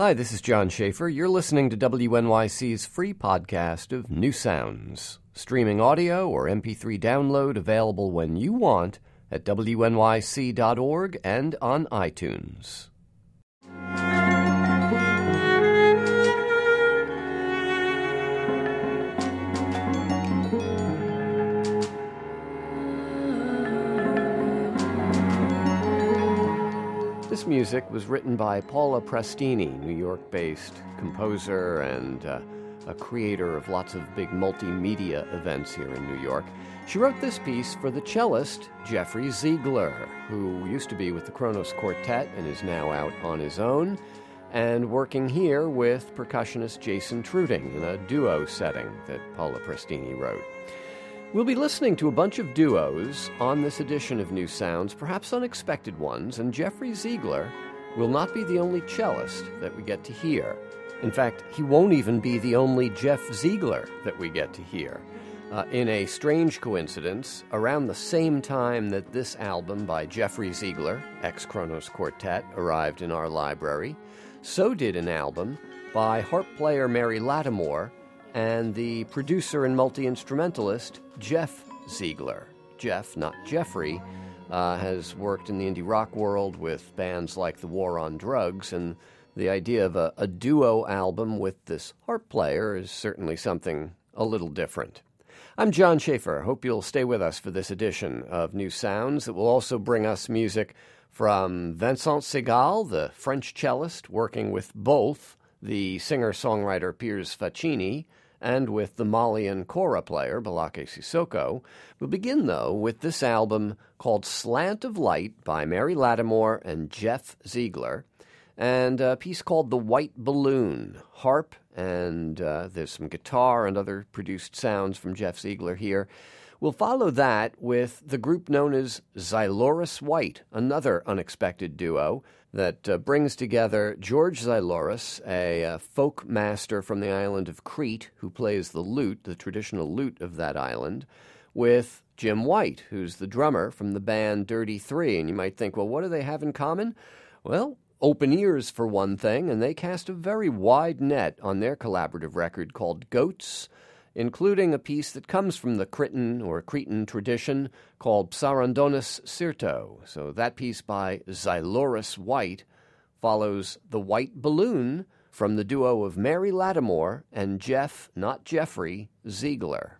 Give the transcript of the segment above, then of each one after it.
Hi, this is John Schaefer. You're listening to WNYC's free podcast of New Sounds. Streaming audio or MP3 download available when you want at WNYC.org and on iTunes. This music was written by Paola Prestini, New York based composer and uh, a creator of lots of big multimedia events here in New York. She wrote this piece for the cellist Jeffrey Zeigler, who used to be with the Kronos Quartet and is now out on his own, and working here with percussionist Jason Treuting in a duo setting that Paola Prestini wrote. We'll be listening to a bunch of duos on this edition of New Sounds, perhaps unexpected ones, and Jeffrey Zeigler will not be the only cellist that we get to hear. In fact, he won't even be the only Jeff Zeigler that we get to hear. Uh, in a strange coincidence, around the same time that this album by Jeffrey Zeigler, ex Kronos Quartet, arrived in our library, so did an album by harp player Mary Lattimore and the producer and multi instrumentalist Jeff Zeigler. Jeff, not Jeffrey, uh, has worked in the indie rock world with bands like The War on Drugs, and the idea of a, a duo album with this harp player is certainly something a little different. I'm John Schaefer. Hope you'll stay with us for this edition of New Sounds that will also bring us music from Vincent Segal, the French cellist, working with both the singer songwriter Piers Faccini and with the Malian kora player Ballaké Sissoko. We'll begin, though, with this album called Slant of Light by Mary Lattimore and Jeff Zeigler, and a piece called The White Balloon, harp, and uh, there's some guitar and other produced sounds from Jeff Zeigler here. We'll follow that with the group known as Xylouris White, another unexpected duo that uh, brings together George Xylouris, a uh, folk master from the island of Crete who plays the lute, the traditional lute of that island, with Jim White, who's the drummer from the band Dirty Three. And you might think, well, what do they have in common? Well, open ears for one thing, and they cast a very wide net on their collaborative record called Goats including a piece that comes from the Cretan or Cretan tradition called Psarandonis Syrto. So that piece by Xylouris White follows The White Balloon from the duo of Mary Lattimore and Jeff, not Jeffrey, Zeigler.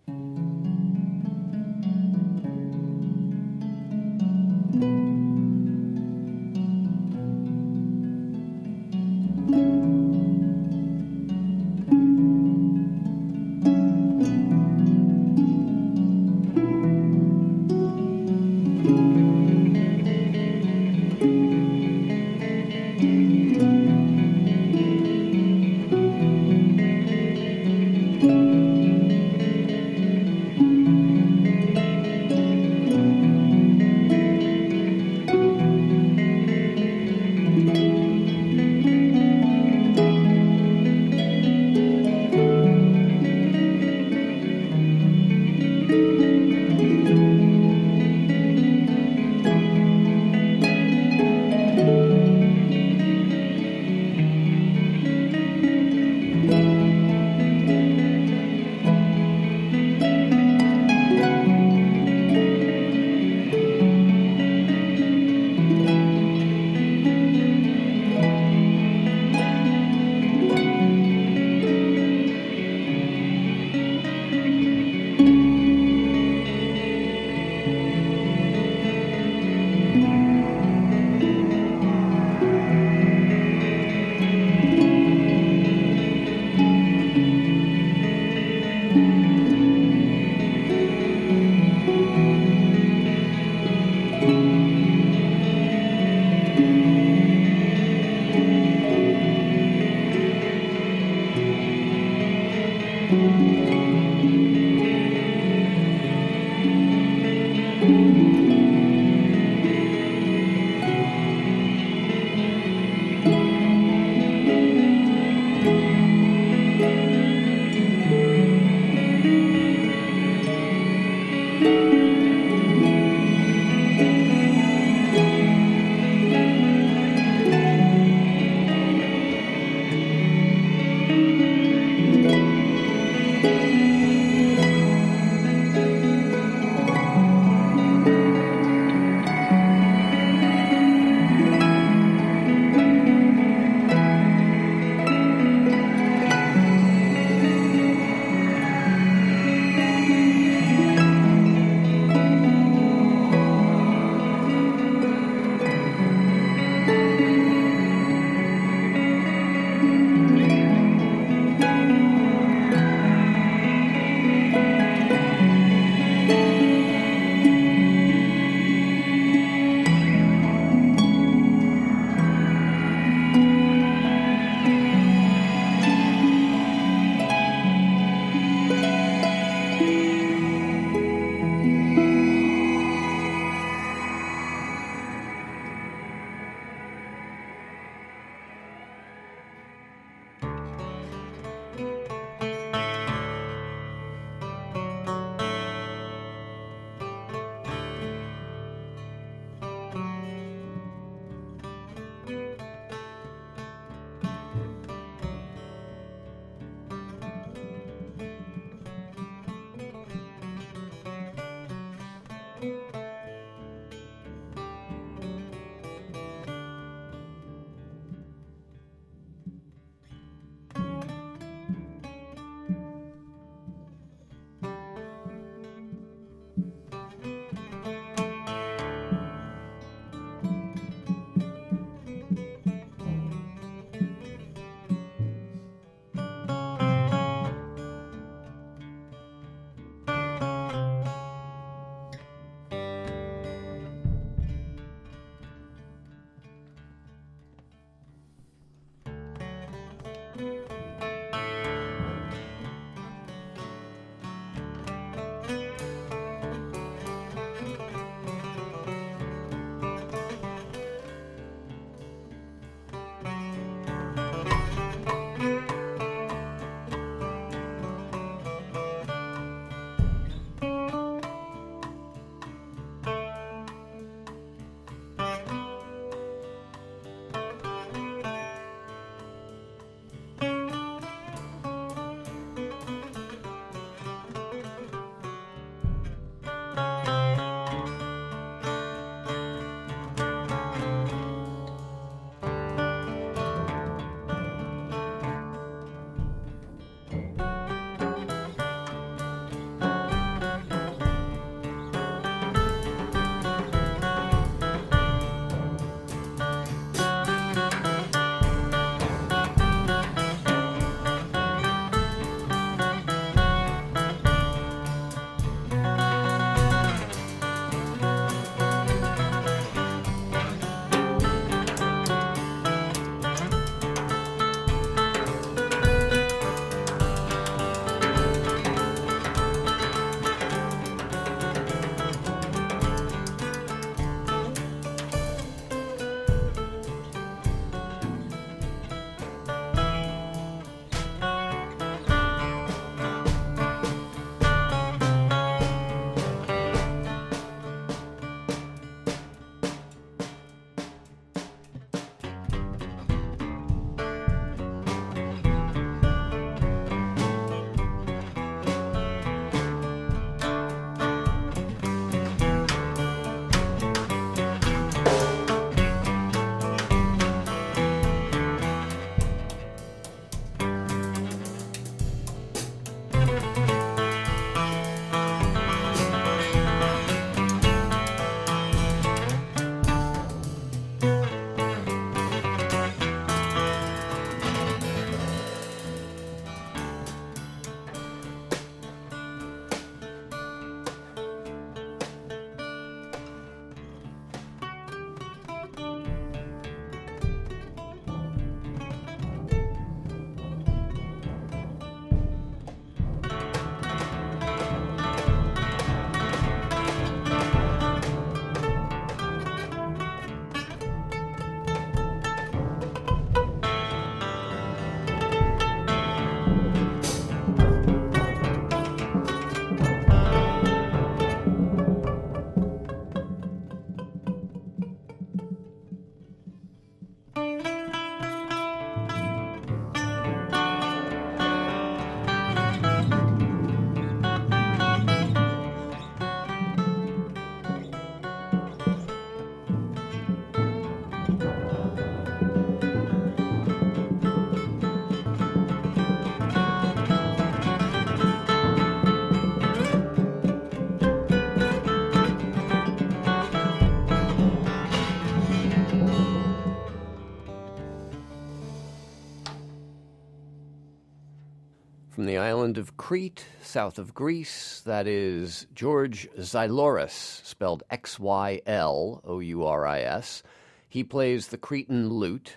South of Greece. That is George Xylouris, spelled X Y L O U R I S. He plays the Cretan lute,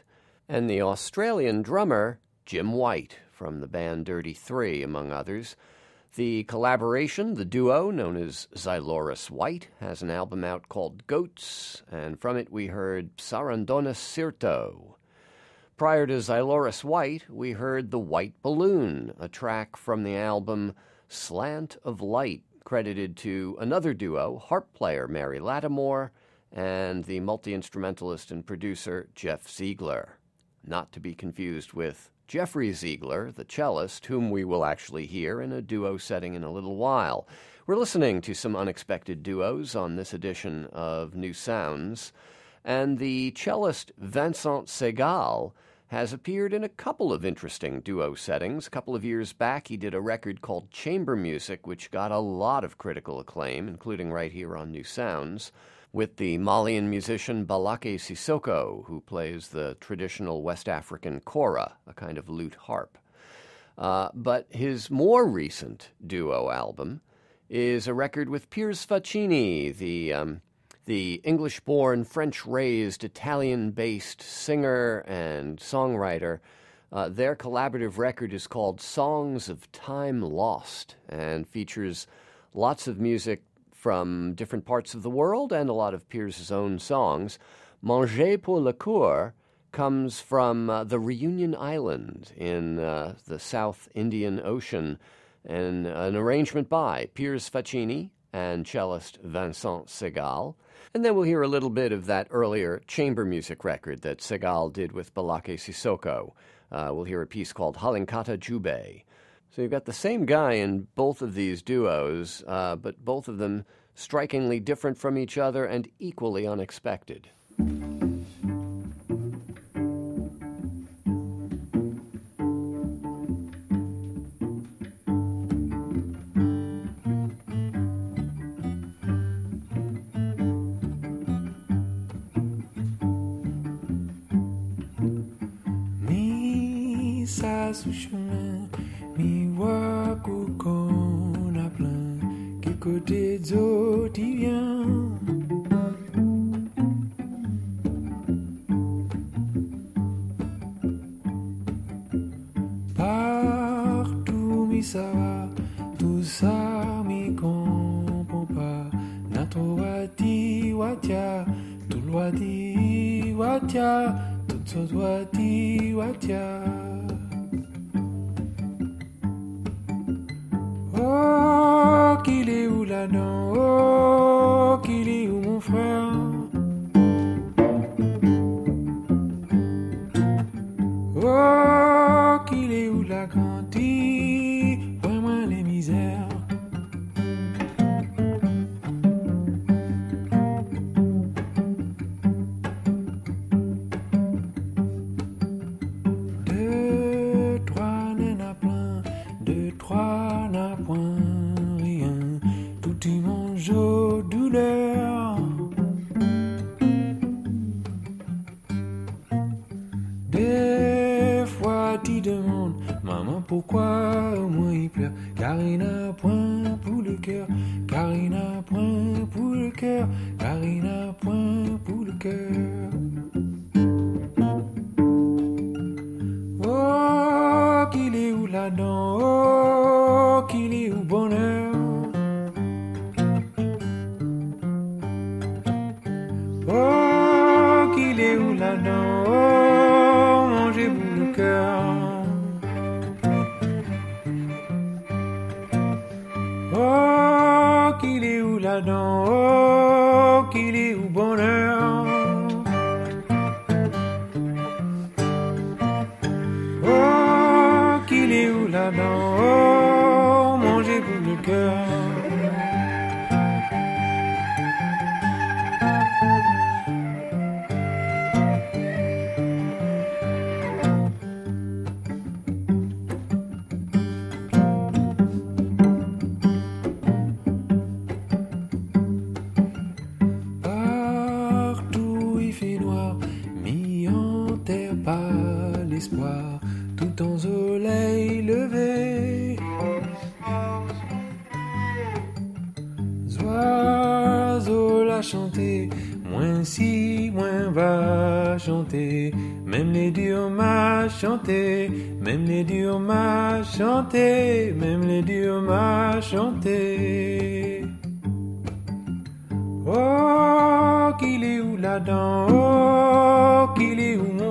and the Australian drummer, Jim White, from the band Dirty Three, among others. The collaboration, the duo known as Xylouris White, has an album out called Goats, and from it we heard Psarandonis Syrto. Prior to Xylouris White, we heard The White Balloon, a track from the album Slant of Light, credited to another duo, harp player Mary Lattimore and the multi instrumentalist and producer Jeff Zeigler. Not to be confused with Jeffrey Zeigler, the cellist, whom we will actually hear in a duo setting in a little while. We're listening to some unexpected duos on this edition of New Sounds, and the cellist Vincent Segal has appeared in a couple of interesting duo settings. A couple of years back, he did a record called Chamber Music, which got a lot of critical acclaim, including right here on New Sounds, with the Malian musician Ballaké Sissoko, who plays the traditional West African kora, a kind of lute harp. Uh, but his more recent duo album is a record with Piers Faccini, the um, the English born, French raised, Italian based singer and songwriter Uh, their collaborative record is called Songs of Time Lost and features lots of music from different parts of the world and a lot of Piers' own songs. Manger pour le coeur comes from uh, the Reunion Island in uh, the South Indian Ocean, and an arrangement by Piers Faccini and cellist Vincent Segal. And then we'll hear a little bit of that earlier chamber music record that Segal did with Ballaké Sissoko. Uh, we'll hear a piece called Halinkata Jube. So you've got the same guy in both of these duos, uh, but both of them strikingly different from each other and equally unexpected. demande Maman, pourquoi au moins il pleure? Car il n'a point pour le cœur. n'a point pour le cœur. Karina, point pour le cœur.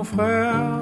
Frère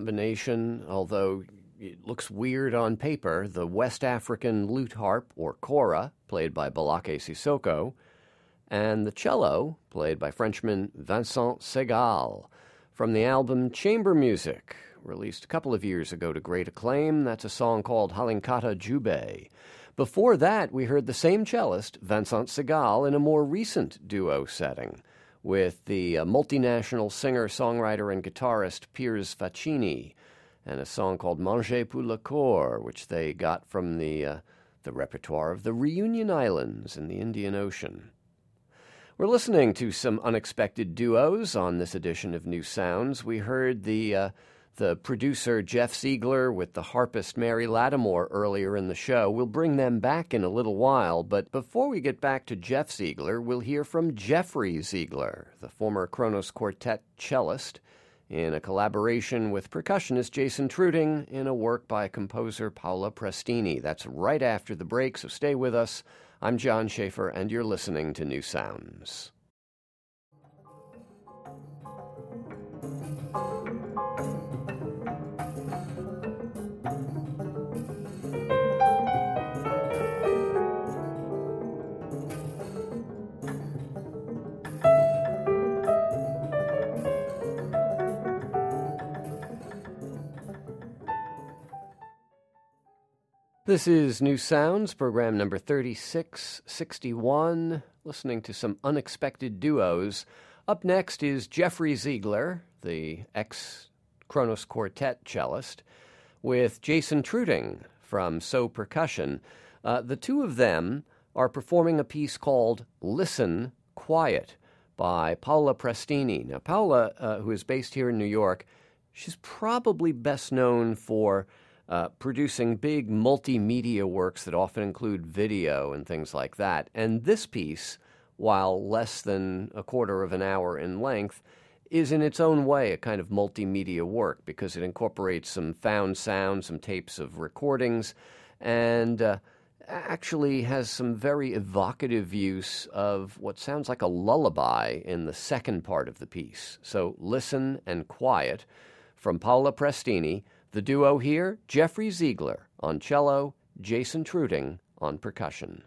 combination, although it looks weird on paper. The West African lute harp, or kora, played by Ballaké Sissoko, and the cello, played by Frenchman Vincent Segal. From the album Chamber Music, released a couple of years ago to great acclaim, that's a song called Halinkata Jube. Before that, we heard the same cellist, Vincent Segal, in a more recent duo setting with the uh, multinational singer, songwriter, and guitarist Piers Faccini, and a song called Manger pour le corps, which they got from the, uh, the repertoire of the Reunion Islands in the Indian Ocean. We're listening to some unexpected duos on this edition of New Sounds. We heard the uh, the producer Jeff Zeigler with the harpist Mary Lattimore earlier in the show. We'll bring them back in a little while, but before we get back to Jeff Zeigler, we'll hear from Jeffrey Zeigler, the former Kronos Quartet cellist, in a collaboration with percussionist Jason Treuting in a work by composer Paola Prestini. That's right after the break, so stay with us. I'm John Schaefer, and you're listening to New Sounds. This is New Sounds, program number 3661, listening to some unexpected duos. Up next is Jeffrey Zeigler, the ex Kronos Quartet cellist, with Jason Treuting from So Percussion. Uh, the two of them are performing a piece called Listen Quiet by Paola Prestini. Now, Paola, uh, who is based here in New York, she's probably best known for uh, producing big multimedia works that often include video and things like that. And this piece, while less than a quarter of an hour in length, is in its own way a kind of multimedia work because it incorporates some found sound, some tapes of recordings, and uh, actually has some very evocative use of what sounds like a lullaby in the second part of the piece. So, Listen and Quiet from Paola Prestini the duo here Jeffrey Zeigler on cello, Jason Treuting on percussion.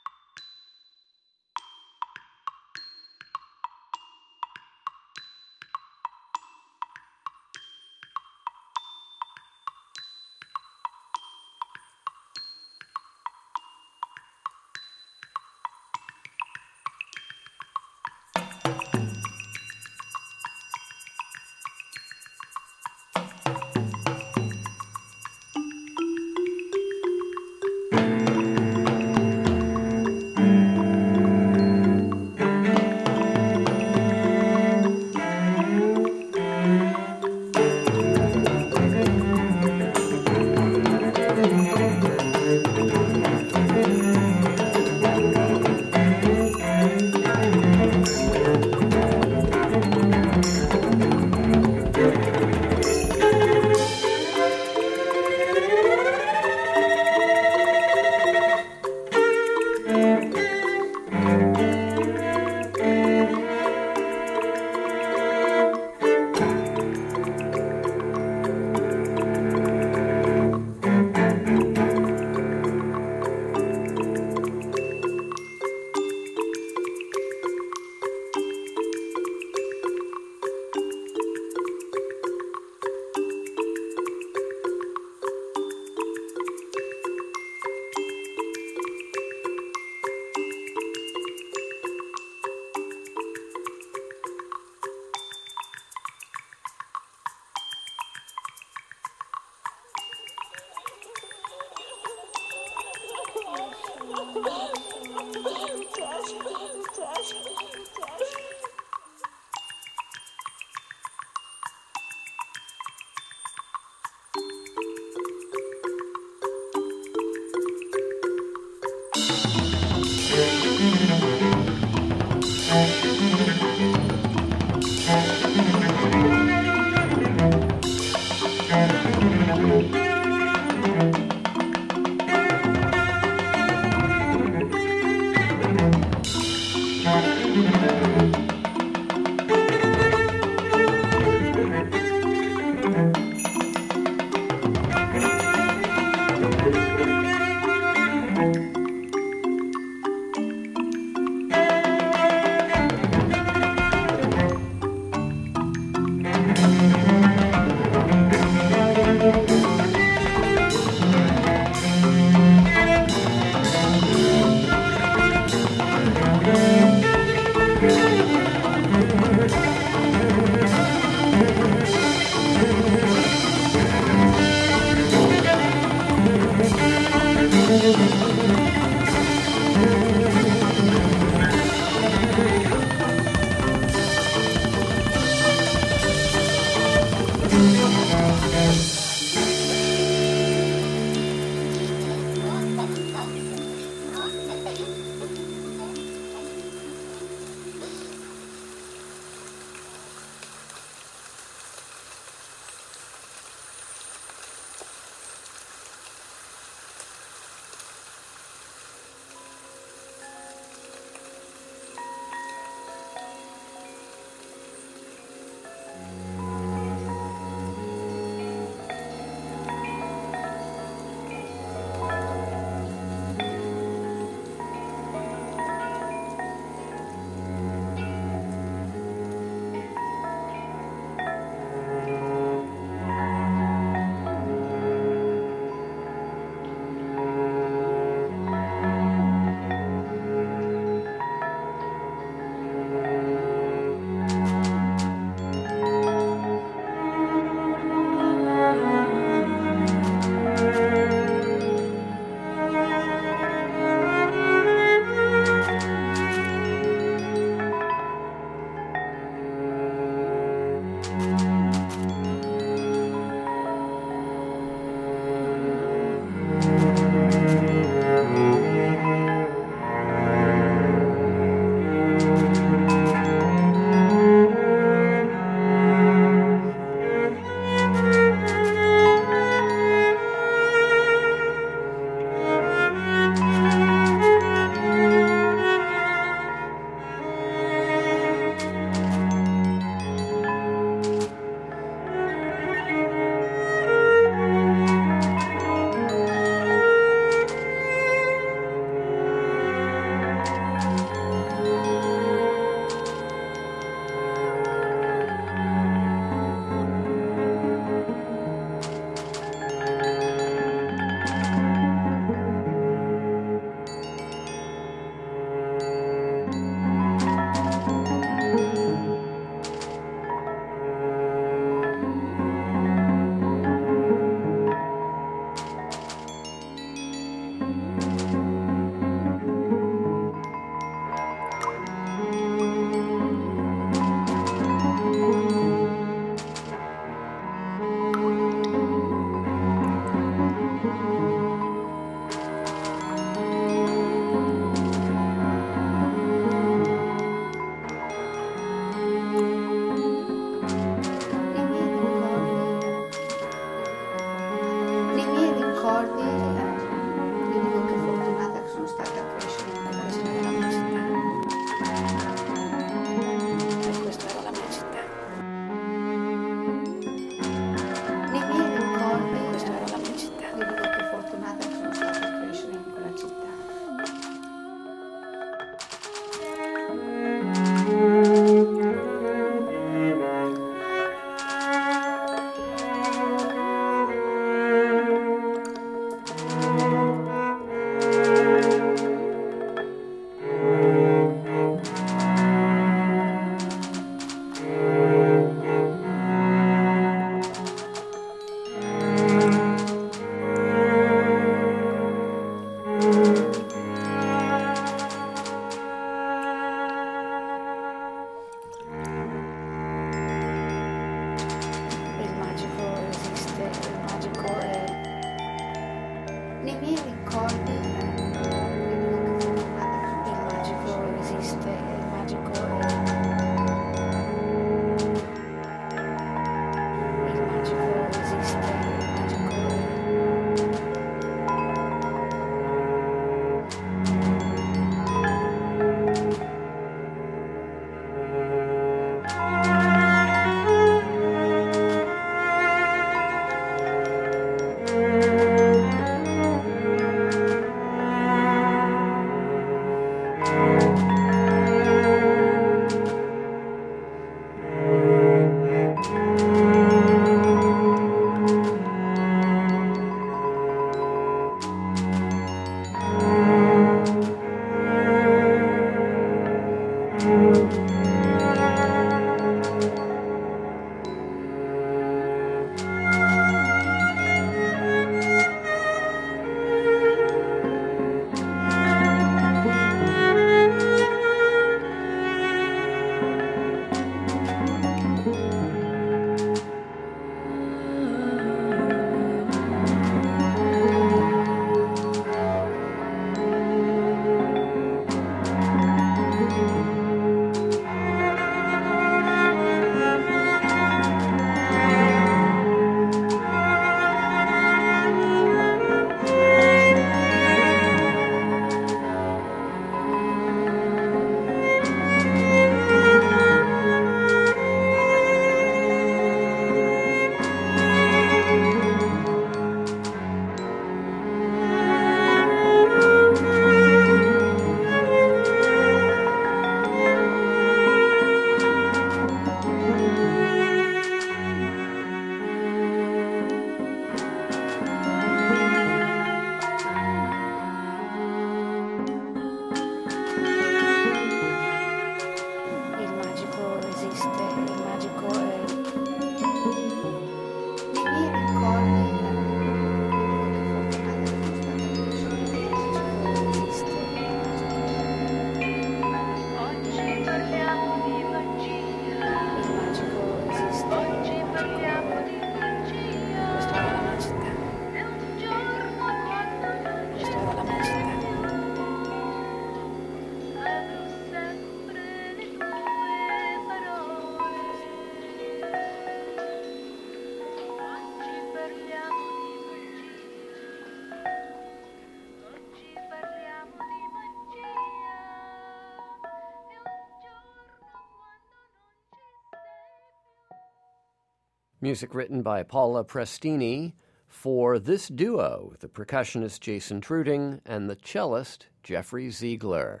Music written by Paola Prestini for this duo, the percussionist Jason Treuting and the cellist Jeffrey Zeigler.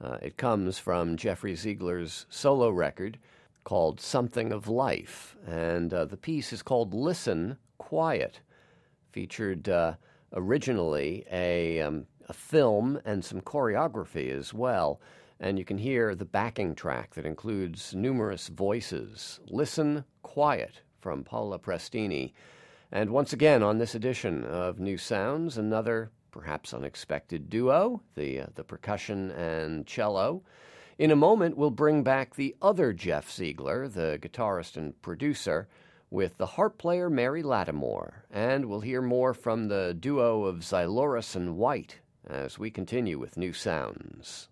Uh, it comes from Jeffrey Zeigler's solo record called Something of Life, and uh, the piece is called Listen Quiet. Featured uh, originally a, um, a film and some choreography as well, and you can hear the backing track that includes numerous voices. Listen Quiet from Paola Prestini. And once again, on this edition of New Sounds, another perhaps unexpected duo, the, uh, the percussion and cello. In a moment, we'll bring back the other Jeff Zeigler, the guitarist and producer, with the harp player Mary Lattimore. And we'll hear more from the duo of Xylouris and White as we continue with New Sounds.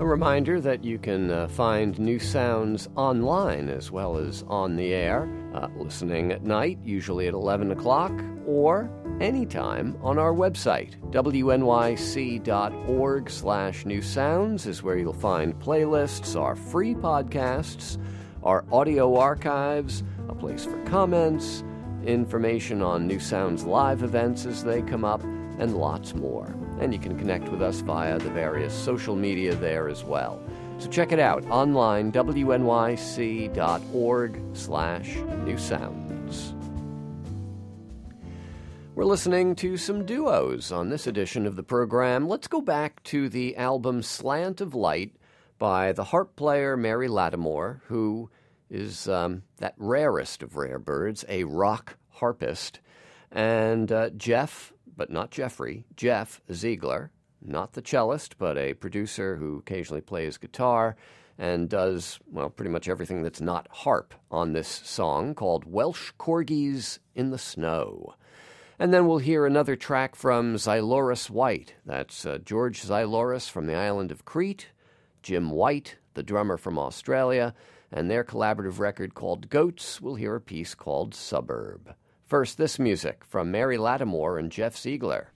A reminder that you can uh, find new sounds online as well as on the air, uh, listening at night, usually at 11 o'clock, or anytime on our website. wnyc.org slash new sounds is where you'll find playlists, our free podcasts, our audio archives, a place for comments, information on New Sounds live events as they come up, and lots more and you can connect with us via the various social media there as well. So check it out online, wnyc.org slash new sounds. We're listening to some duos on this edition of the program. Let's go back to the album Slant of Light by the harp player Mary Lattimore, who is um, that rarest of rare birds, a rock harpist. And uh, Jeff but not Jeffrey, Jeff Zeigler, not the cellist, but a producer who occasionally plays guitar and does, well, pretty much everything that's not harp on this song called Welsh Corgis in the Snow. And then we'll hear another track from Xylouris White. That's uh, George Xylouris from the island of Crete, Jim White, the drummer from Australia, and their collaborative record called Goats. We'll hear a piece called Suburb. First, this music from Mary Lattimore and Jeff Zeigler.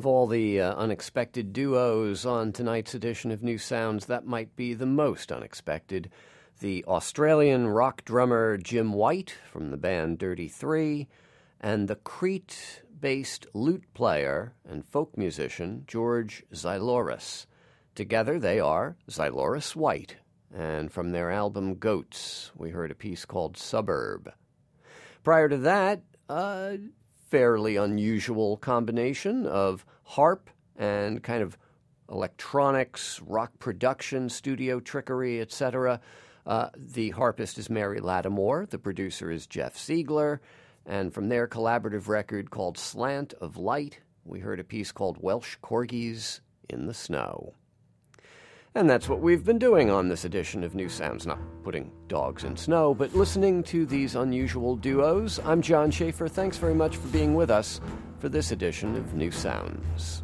Of all the uh, unexpected duos on tonight's edition of New Sounds, that might be the most unexpected. The Australian rock drummer Jim White from the band Dirty Three, and the Crete based lute player and folk musician George Xylouris. Together they are Xylouris White, and from their album Goats, we heard a piece called Suburb. Prior to that, a fairly unusual combination of harp and kind of electronics, rock production, studio trickery, etc. Uh, the harpist is Mary Lattimore, the producer is Jeff Zeigler, and from their collaborative record called Slant of Light, we heard a piece called Welsh Corgis in the Snow. And that's what we've been doing on this edition of New Sounds. Not putting dogs in snow, but listening to these unusual duos. I'm John Schaefer. Thanks very much for being with us for this edition of New Sounds.